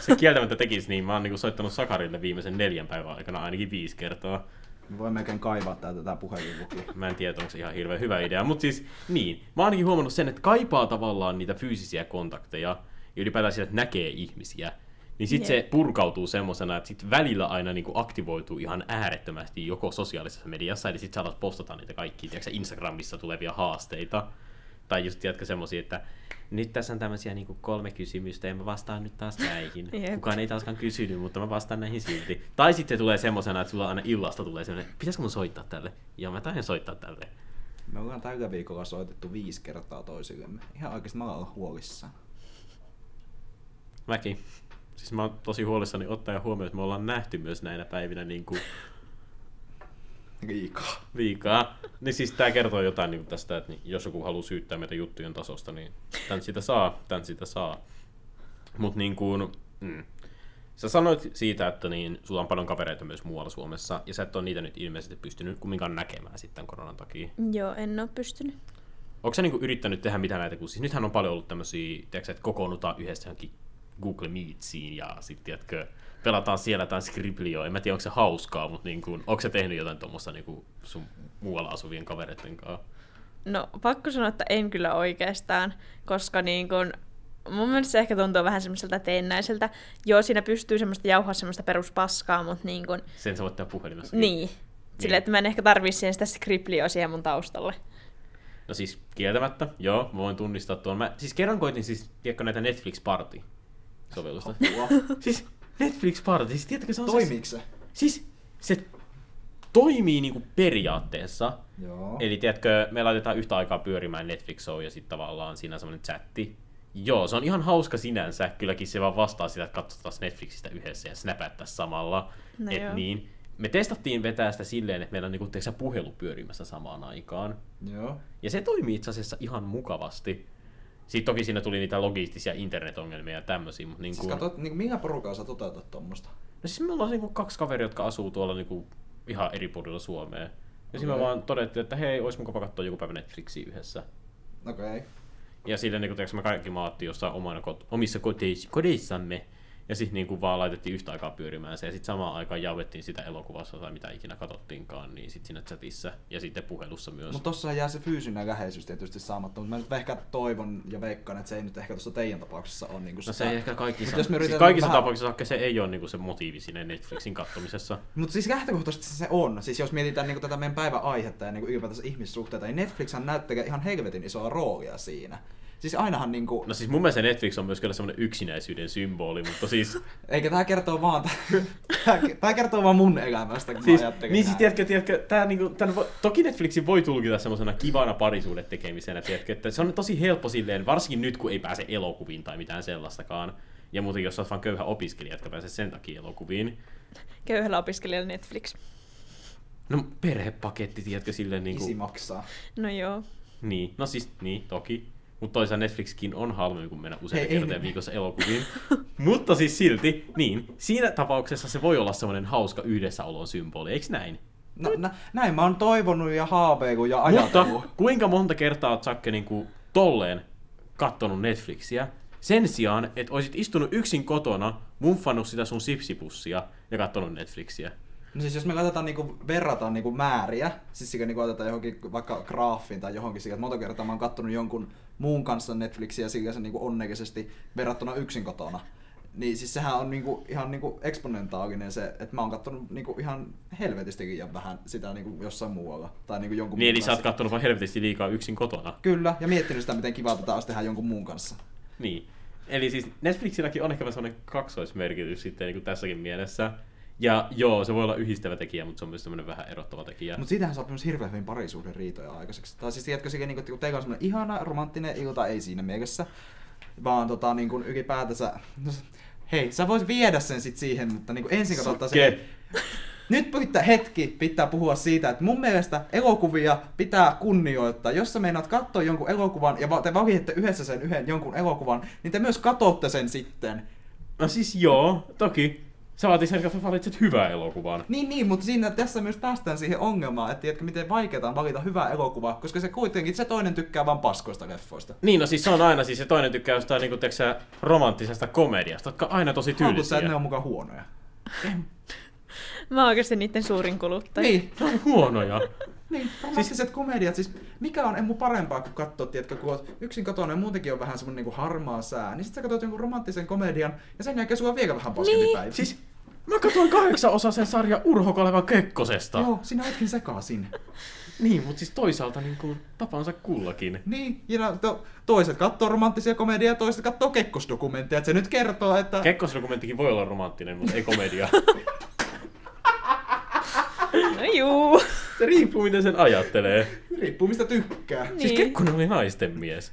Se kieltämättä tekisi niin. Mä oon niin kuin soittanut Sakarille viimeisen neljän päivän aikana ainakin viisi kertaa. Me voimme melkein kaivaa täältä tää puhelinluki. Mä en tiedä, onko se ihan hirveän hyvä idea, mutta siis niin. Mä oon ainakin huomannut sen, että kaipaa tavallaan niitä fyysisiä kontakteja ja ylipäätään sitä, että näkee ihmisiä. Niin sit se Jep. purkautuu semmosena, että sit välillä aina niinku aktivoituu ihan äärettömästi joko sosiaalisessa mediassa, eli sit sä alat postata niitä kaikkia, tiedätkö, Instagramissa tulevia haasteita. Tai just tiedätkö semmosia, että nyt tässä on tämmöisiä niinku kolme kysymystä ja mä vastaan nyt taas näihin. Jep. Kukaan ei taaskaan kysynyt, mutta mä vastaan näihin silti. Tai sitten se tulee semmosena, että sulla aina illasta tulee semmoinen, pitäisikö mun soittaa tälle? Ja mä taidan soittaa tälle. Me ollaan tällä viikolla soitettu viisi kertaa toisillemme. Ihan oikeesti mä oon huolissaan. Mäkin. Siis mä oon tosi huolissani ottaa huomioon, että me ollaan nähty myös näinä päivinä niin kuin Liikaa. viikaa. Niin siis tää kertoo jotain niin tästä, että niin, jos joku haluaa syyttää meitä juttujen tasosta, niin tän sitä saa, tän sitä saa. Mut niin kuin, mm. Sä sanoit siitä, että niin, sulla on paljon kavereita myös muualla Suomessa, ja sä et ole niitä nyt ilmeisesti pystynyt kumminkaan näkemään sitten koronan takia. Joo, en ole pystynyt. Onko sä niinku yrittänyt tehdä mitä näitä, kun siis nythän on paljon ollut tämmöisiä, tiedätkö, että kokoonnutaan yhdessä johonkin Google Meetsiin ja sitten, tiedätkö, pelataan siellä jotain Skriblioa. En mä tiedä, onko se hauskaa, mutta niin kuin, onko se tehnyt jotain tuommoista niin sun muualla asuvien kavereiden kanssa? No, pakko sanoa, että en kyllä oikeastaan, koska niin kun, mun mielestä se ehkä tuntuu vähän semmoiselta teennäiseltä. Joo, siinä pystyy semmoista jauhaa semmoista peruspaskaa, mutta niin kun, Sen sä voit tehdä puhelimessa. niin. Silleen, että mä en ehkä tarvii siihen sitä skriplioa siihen mun taustalle. No siis kieltämättä, joo, mä voin tunnistaa tuon. Mä siis kerran koitin siis, tiedätkö näitä Netflix Party sovellusta. Siis Netflix Party, siis tiedätkö se on Toimiiko se? Se, siis se toimii niinku periaatteessa, Joo. Eli tiedätkö, me laitetaan yhtä aikaa pyörimään Netflix show ja sitten tavallaan siinä on semmoinen chatti. Joo, se on ihan hauska sinänsä. Kylläkin se vaan vastaa sitä, että katsotaan Netflixistä yhdessä ja snapattaisiin samalla. No Et joo. niin. Me testattiin vetää sitä silleen, että meillä on niinku, puhelu pyörimässä samaan aikaan. Joo. Ja se toimii itse asiassa ihan mukavasti. Sitten toki siinä tuli niitä logistisia internetongelmia ja tämmöisiä, mutta niin Siis kuin... katsot, niin millä porukalla sä toteutat tuommoista? No siis me ollaan niinku kaksi kaveria, jotka asuu tuolla niinku ihan eri puolilla Suomea. Ja siinä me vaan todettiin, että hei, olisi mukava katsoa joku päivä Netflixiä yhdessä. Okei. Okay. Ja sille niin kuin, me kaikki maattiin jossain omana, kot- omissa kodeissamme. Ja sitten niin vaan laitettiin yhtä aikaa pyörimään se. Ja sitten samaan aikaan jauhettiin sitä elokuvassa tai mitä ikinä katsottiinkaan, niin sitten siinä chatissa. Ja sitten puhelussa myös. Mutta tossa jää se fyysinen läheisyys tietysti saamatta, mutta mä nyt ehkä toivon ja veikkaan, että se ei nyt ehkä tuossa teidän tapauksessa ole niinku No se ei ehkä kaikissa, Mut jos me siis kaikissa vähän- tapauksissa vaikka se ei ole niinku se motiivi sinne Netflixin kattomisessa. Mutta siis lähtökohtaisesti se on. Siis jos mietitään niinku tätä meidän päivän aihetta ja niinku ylipäätänsä ihmissuhteita, niin Netflixhän näyttää ihan helvetin isoa roolia siinä. Siis ainahan niinku... No siis mun mielestä Netflix on myös kyllä semmoinen yksinäisyyden symboli, mutta siis... Eikä tää kertoo vaan... Tää, tää kertoo vaan mun elämästä, kun siis mä ajattelin niin siis tiedätkö, tiedätkö tää niinku, tän, vo- toki Netflixin voi tulkita semmoisena kivana parisuudet tekemisenä, tiedätkö, että se on tosi helppo silleen, varsinkin nyt kun ei pääse elokuviin tai mitään sellaistakaan. Ja muuten jos oot vaan köyhä opiskelija, jotka pääsee sen takia elokuviin. Köyhällä opiskelijalla Netflix. No perhepaketti, tiedätkö, silleen niinku... Isi maksaa. No joo. Niin, no siis niin, toki. Mutta toisaalta Netflixkin on halvempi kuin mennä useita ei kertoja nyt. viikossa elokuviin. Mutta siis silti, niin, siinä tapauksessa se voi olla semmoinen hauska yhdessäolon symboli, eikö näin? No, nä, näin mä oon toivonut ja haaveillut ja Mutta ajatellut. kuinka monta kertaa oot Sakke niinku tolleen kattonut Netflixiä, sen sijaan, että olisit istunut yksin kotona, mumfannut sitä sun sipsipussia ja kattonut Netflixiä. No siis jos me laitetaan niinku, verrataan niinku määriä, siis sikä niinku otetaan johonkin vaikka graafiin tai johonkin sikä, että monta kertaa mä oon kattonut jonkun muun kanssa Netflixiä sillä se niinku onnellisesti verrattuna yksin kotona. Niin siis sehän on niinku, ihan niinku eksponentaalinen se, että mä oon kattonut niinku ihan helvetisti liian vähän sitä niinku jossain muualla. Tai niinku jonkun Niin eli sä oot kattonut vaan helvetisti liikaa yksin kotona. Kyllä, ja miettinyt sitä, miten kiva tätä olisi tehdä jonkun muun kanssa. Niin. Eli siis Netflixilläkin on ehkä sellainen kaksoismerkitys sitten niin kuin tässäkin mielessä. Ja joo, se voi olla yhdistävä tekijä, mutta se on myös semmoinen vähän erottava tekijä. Mutta siitähän saa myös hirveän hyvin parisuuden riitoja aikaiseksi. Tai siis tiedätkö sekin, niin kun teillä on semmoinen ihana romanttinen ilta, ei siinä mielessä, vaan tota, niin kuin ylipäätänsä... No, hei, sä vois viedä sen sit siihen, mutta niin ensin katsotaan se... Nyt pitää hetki pitää puhua siitä, että mun mielestä elokuvia pitää kunnioittaa. Jos sä meinaat katsoa jonkun elokuvan ja te valitsette yhdessä sen yhden jonkun elokuvan, niin te myös katsotte sen sitten. No siis joo, toki. Sä vaatii sen, että valitset hyvän elokuvan. Niin, niin, mutta siinä tässä myös päästään siihen ongelmaan, että tiedätkö, miten vaikeaa on valita hyvä elokuva, koska se kuitenkin se toinen tykkää vain paskoista leffoista. Niin, no siis se on aina, siis se toinen tykkää jostain niinku, tiedätkö sä, romanttisesta komediasta, jotka on aina tosi tyylisiä. että ne on mukaan huonoja? Mä oon oikeasti niiden suurin kuluttaja. Niin, Ne on huonoja. niin, siis... komediat, siis mikä on emu parempaa kuin katsoa, tiedätkö, kun oot yksin kotona ja muutenkin on vähän semmonen niinku harmaa sää, niin sit sä katsot jonkun romanttisen komedian ja sen jälkeen sulla on vielä vähän paskempi Niin. päivä. Siis mä katsoin kahdeksan osa sen sarjan Urho Kaleva Kekkosesta. Joo, sinä oletkin sekaisin. Niin, mutta siis toisaalta niin kuin, tapansa kullakin. Niin, ja no, to, toiset katsoo romanttisia komediaa ja toiset katsoo kekkosdokumentteja, että se nyt kertoo, että... Kekkosdokumenttikin voi olla romanttinen, mutta ei komedia. No juu. se riippuu, miten sen ajattelee. Riippuu mistä tykkää. Niin. Siis Kekkonen oli naisten mies.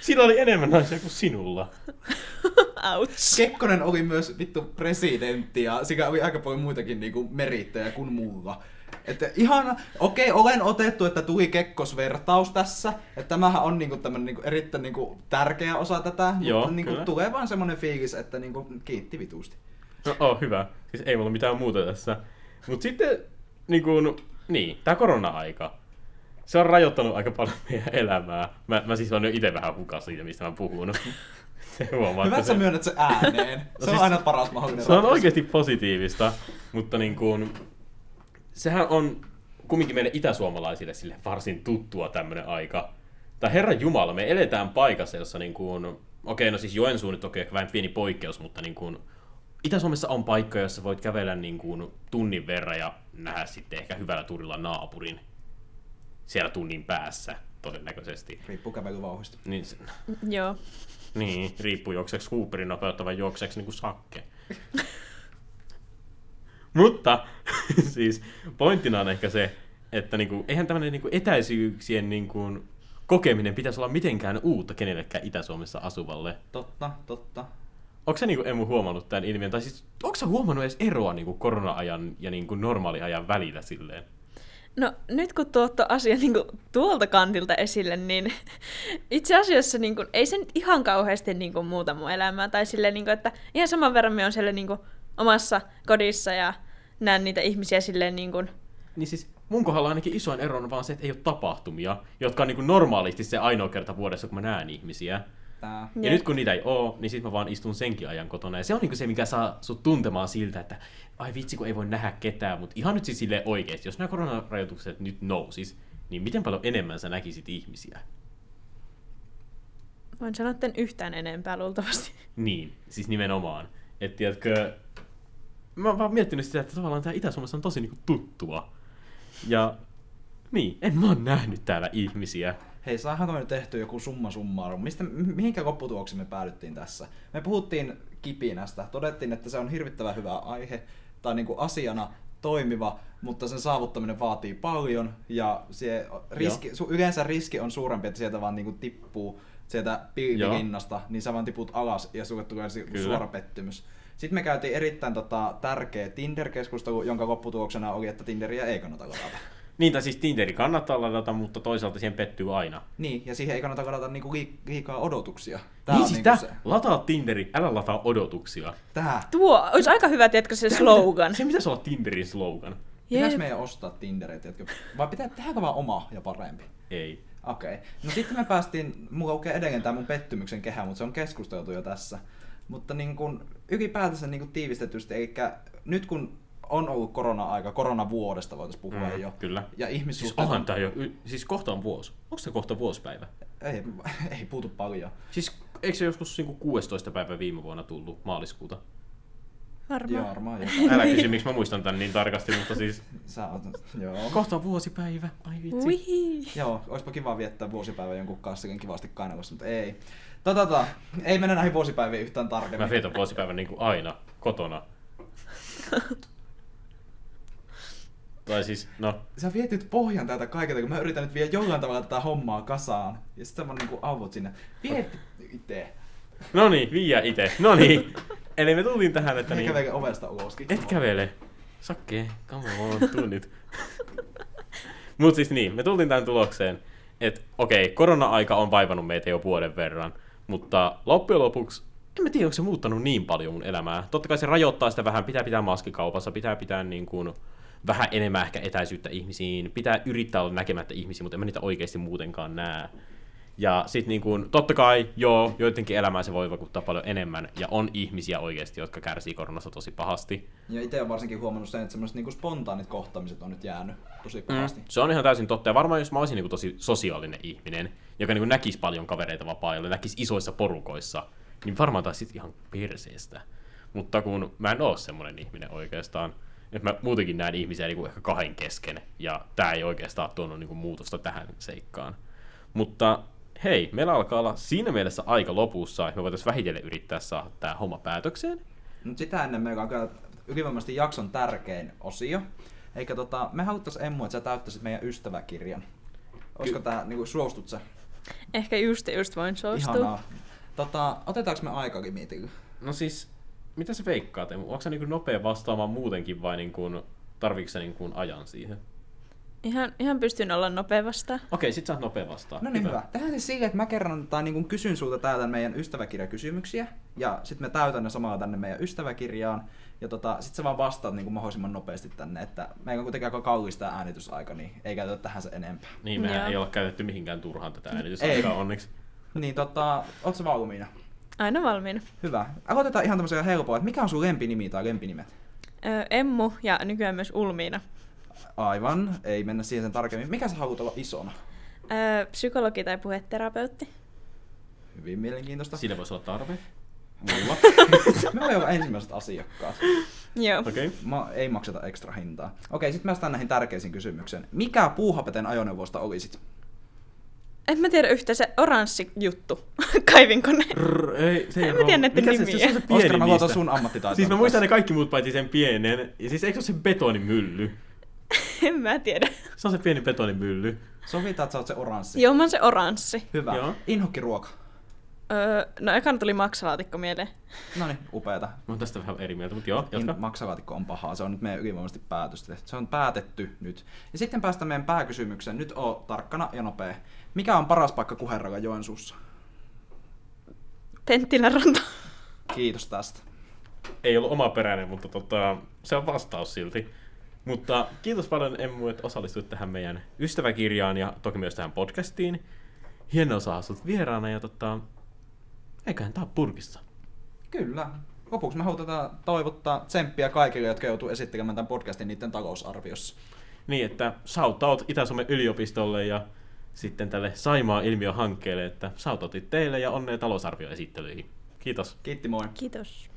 Sillä oli enemmän naisia kuin sinulla. Ouch. Kekkonen oli myös vittu presidentti ja siinä oli aika paljon muitakin niinku merittejä kuin mulla. Että ihana, okei, olen otettu, että tuli Kekkos-vertaus tässä. Että tämähän on niinku tämmönen niinku erittäin niinku tärkeä osa tätä. Joo, mutta niinku kyllä. tulee vaan semmonen fiilis, että niinku kiitti vitusti. No, oh, hyvä. Siis ei mulla mitään muuta tässä. Mut sitten, niin kuin, niin, tää korona-aika. Se on rajoittanut aika paljon meidän elämää. Mä, mä siis olen jo itse vähän hukas siitä, mistä mä puhun. Se huomaa, Hyvä, että sä se, myönnät se ääneen. Se on siis- aina paras mahdollinen se on ratkaisu. oikeasti positiivista, mutta niin kuin, sehän on kumminkin meille itäsuomalaisille sille varsin tuttua tämmönen aika. Tai Herran Jumala, me eletään paikassa, jossa niin kuin, okei, no siis Joensuu nyt toki ehkä vähän pieni poikkeus, mutta niin kuin, Itä-Suomessa on paikkoja, jossa voit kävellä niin kuin tunnin verran ja nähdä sitten ehkä hyvällä turilla naapurin siellä tunnin päässä todennäköisesti. Riippuu kävelyvauhdista. Niin, se- Joo. Niin riippuu juokseeksi Cooperin nopeutta vai juokseeksi niin kuin sakke. Mutta siis pointtina on ehkä se, että niinku, eihän tämmöinen niinku etäisyyksien niinku, kokeminen pitäisi olla mitenkään uutta kenellekään Itä-Suomessa asuvalle. Totta, totta. Onko sä niinku Emu huomannut tämän ilmiön? Tai siis, onko sä huomannut edes eroa niinku korona-ajan ja niinku normaaliajan välillä silleen? No nyt kun tuot tuon asian niin tuolta kantilta esille, niin itse asiassa niin kuin, ei se nyt ihan kauheasti niin kuin, muuta mun elämää. Tai silleen, niin kuin, että ihan saman verran me on siellä niin kuin, omassa kodissa ja näen niitä ihmisiä silleen niin kuin, Niin siis, mun kohdalla ainakin isoin ero on vaan se, että ei ole tapahtumia, jotka on niin kuin normaalisti se ainoa kerta vuodessa, kun mä näen ihmisiä. Tää. Ja Jep. nyt kun niitä ei oo, niin sit mä vaan istun senkin ajan kotona. Ja se on niinku se, mikä saa sut tuntemaan siltä, että ai vitsi, kun ei voi nähdä ketään. Mutta ihan nyt siis silleen oikeesti, jos nämä koronarajoitukset nyt nousis, niin miten paljon enemmän sä näkisit ihmisiä? Voin sanoa, että en yhtään enempää luultavasti. Niin, siis nimenomaan. Että tiedätkö, mä oon vaan miettinyt sitä, että tavallaan tää Itä-Suomessa on tosi niinku tuttua. Ja niin, en mä oon nähnyt täällä ihmisiä. Hei, saadaan me tehty joku summa summarum. Mistä, mihinkä lopputuloksiin me päädyttiin tässä? Me puhuttiin kipinästä. Todettiin, että se on hirvittävän hyvä aihe tai niinku asiana toimiva, mutta sen saavuttaminen vaatii paljon ja se riski, su, yleensä riski on suurempi, että sieltä vaan niinku tippuu sieltä pilvilinnasta, niin sä vaan tiput alas ja sulle tulee Kyllä. suora pettymys. Sitten me käytiin erittäin tota, tärkeä Tinder-keskustelu, jonka lopputuloksena oli, että Tinderiä ei kannata ladata. Niin, tai siis Tinderi kannattaa ladata, mutta toisaalta siihen pettyy aina. Niin, ja siihen ei kannata ladata niinku liik- liikaa odotuksia. Tää niin, on siis niinku tää, se. lataa Tinderi, älä lataa odotuksia. Tää. Tuo olisi aika hyvä, tiedätkö, se slogan. Se pitäisi olla Tinderin slogan. Pitäis Jep. meidän ostaa Tinderit, jotka... vai pitää tehdäänkö vaan oma ja parempi? Ei. Okei. Okay. No sitten me päästiin, mulla lukee edelleen tää mun pettymyksen kehä, mutta se on keskusteltu jo tässä. Mutta niin kun, ylipäätänsä niin kun tiivistetysti, eli nyt kun on ollut korona-aika, koronavuodesta voitaisiin puhua Mm, jo. kyllä. Ja Siis ihmissuhteet onhan on, tää jo, siis kohta on vuosi. Onko se kohta vuosipäivä? ei, ei puutu paljon. Siis eikö se joskus niinku 16. päivä viime vuonna tullut maaliskuuta? Varmaan. Joo, varmaan jotain. Älä kysy, miksi mä muistan tän niin tarkasti, mutta siis Sä oot, joo. kohta on vuosipäivä. Ai vitsi. Ui. Joo, olisipa kiva viettää vuosipäivä jonkun kanssa kivasti kainalossa, mutta ei. Tota, tota, ei mennä näihin vuosipäiviin yhtään tarkemmin. Mä vietän vuosipäivän niinku aina kotona. Tai siis, no, Sä vietit pohjan täältä kaikilta, kun mä yritän nyt vielä jollain tavalla tätä hommaa kasaan. Ja sit sä vaan niinku auvot sinne. Viet itse. no niin, viiä ite. No niin. Eli me tultiin tähän, että Niin. Käveekö ovesta ulos? Et kävele. Sakke, come on, tuu nyt. Mut siis niin, me tultiin tähän tulokseen, että okei, korona-aika on vaivannut meitä jo vuoden verran, mutta loppujen lopuksi, en mä tiedä, onko se muuttanut niin paljon mun elämää. Totta kai se rajoittaa sitä vähän, pitää pitää maskikaupassa, pitää pitää niin kuin vähän enemmän ehkä etäisyyttä ihmisiin, pitää yrittää olla näkemättä ihmisiä, mutta en mä niitä oikeasti muutenkaan näe. Ja sit niin kuin, totta kai, joo, joidenkin elämään se voi vaikuttaa paljon enemmän, ja on ihmisiä oikeasti, jotka kärsii koronasta tosi pahasti. Ja itse olen varsinkin huomannut sen, että semmoiset niinku spontaanit kohtaamiset on nyt jäänyt tosi pahasti. Mm. Se on ihan täysin totta. Ja varmaan jos mä olisin niin kuin tosi sosiaalinen ihminen, joka niin kuin näkisi paljon kavereita vapaa-ajalla, näkisi isoissa porukoissa, niin varmaan taas sit ihan perseestä. Mutta kun mä en oo semmoinen ihminen oikeastaan, että mä muutenkin näen ihmisiä niin kuin ehkä kahden kesken, ja tää ei oikeastaan tuonut niin kuin muutosta tähän seikkaan. Mutta hei, meillä alkaa olla siinä mielessä aika lopussa, että me voitaisiin vähitellen yrittää saada tämä homma päätökseen. Mutta sitä ennen meillä on kyllä ylivoimaisesti jakson tärkein osio. Eikä tota, me haluttais Emmu, että sä täyttäisit meidän ystäväkirjan. Olisiko tää, niinku, suostut sä? Ehkä just just voin suostua. Ihanaa. Tota, otetaanko me aikalimiitillä? No siis, mitä sä veikkaat? Onko se niin kuin nopea vastaamaan muutenkin vai niin kuin, tarviiko se niin kuin ajan siihen? Ihan, ihan pystyn olla nopea vastaan. Okei, sit sä oot nopea vastaan. No niin hyvä. Tehdään siis sille, että mä kerron tai niin kysyn sulta täältä meidän ystäväkirjakysymyksiä. Ja sitten me täytän ne samalla tänne meidän ystäväkirjaan. Ja tota, sit sä vaan vastaat niin mahdollisimman nopeasti tänne, että meillä on kuitenkin aika kallis tää äänitysaika, niin ei käytetä tähän se enempää. Niin, mehän Joo. ei olla käytetty mihinkään turhaan tätä äänitysaikaa onneksi. Niin tota, oot sä valmiina? Aina valmiina. Hyvä. Aloitetaan ihan tämmöisellä helpolla, että mikä on sun lempinimi tai lempinimet? Ö, Emmu ja nykyään myös Ulmiina. Aivan, ei mennä siihen sen tarkemmin. Mikä sä haluat olla isona? Ö, psykologi tai puheterapeutti. Hyvin mielenkiintoista. Sillä voisi olla tarve. Mulla. Me ollaan jo ensimmäiset asiakkaat. Joo. Okei. Okay. Ma, ei makseta ekstra hintaa. Okei, sitten päästään näihin tärkeisiin kysymyksiin. Mikä puuhapeten ajoneuvosta olisit? En mä tiedä yhtä se oranssi juttu. Kaivinkone. Ei, se ei En oo- mä tiedä näitten Mikä se, nimiä. se, on se pieni Oskar, mä luotan sun ammattitaitoon. Siis mä muistan ne kaikki muut paitsi sen pienen. Ja siis eikö se ole se betonimylly? en mä tiedä. Se on se pieni betonimylly. Sovitaan, että sä oot se oranssi. Joo, mä oon se oranssi. Hyvä. Joo. Inhokkiruoka. Öö, no ekana tuli maksalaatikko mieleen. No niin, upeeta. Mä oon tästä vähän eri mieltä, mutta joo, jatka. In, maksalaatikko on pahaa. Se on nyt meidän ylivoimaisesti päätöstä. Se on päätetty nyt. Ja sitten päästään meidän pääkysymykseen. Nyt oo tarkkana ja nopea. Mikä on paras paikka kuherraga Joensuussa? Penttilän ranta. Kiitos tästä. Ei ollut omaperäinen, mutta tota, se on vastaus silti. Mutta kiitos paljon Emmu, että osallistuit tähän meidän ystäväkirjaan ja toki myös tähän podcastiin. Hienoa saada sut vieraana ja tota, eiköhän tää purkissa. Kyllä. Lopuksi me halutaan toivottaa tsemppiä kaikille, jotka joutuu esittelemään tämän podcastin niiden talousarviossa. Niin, että shoutout Itä-Suomen yliopistolle ja sitten tälle Saimaa ilmiöhankkeelle, että shoutoutit teille ja onnea talousarvioesittelyihin. Kiitos. Kiitti moi. Kiitos.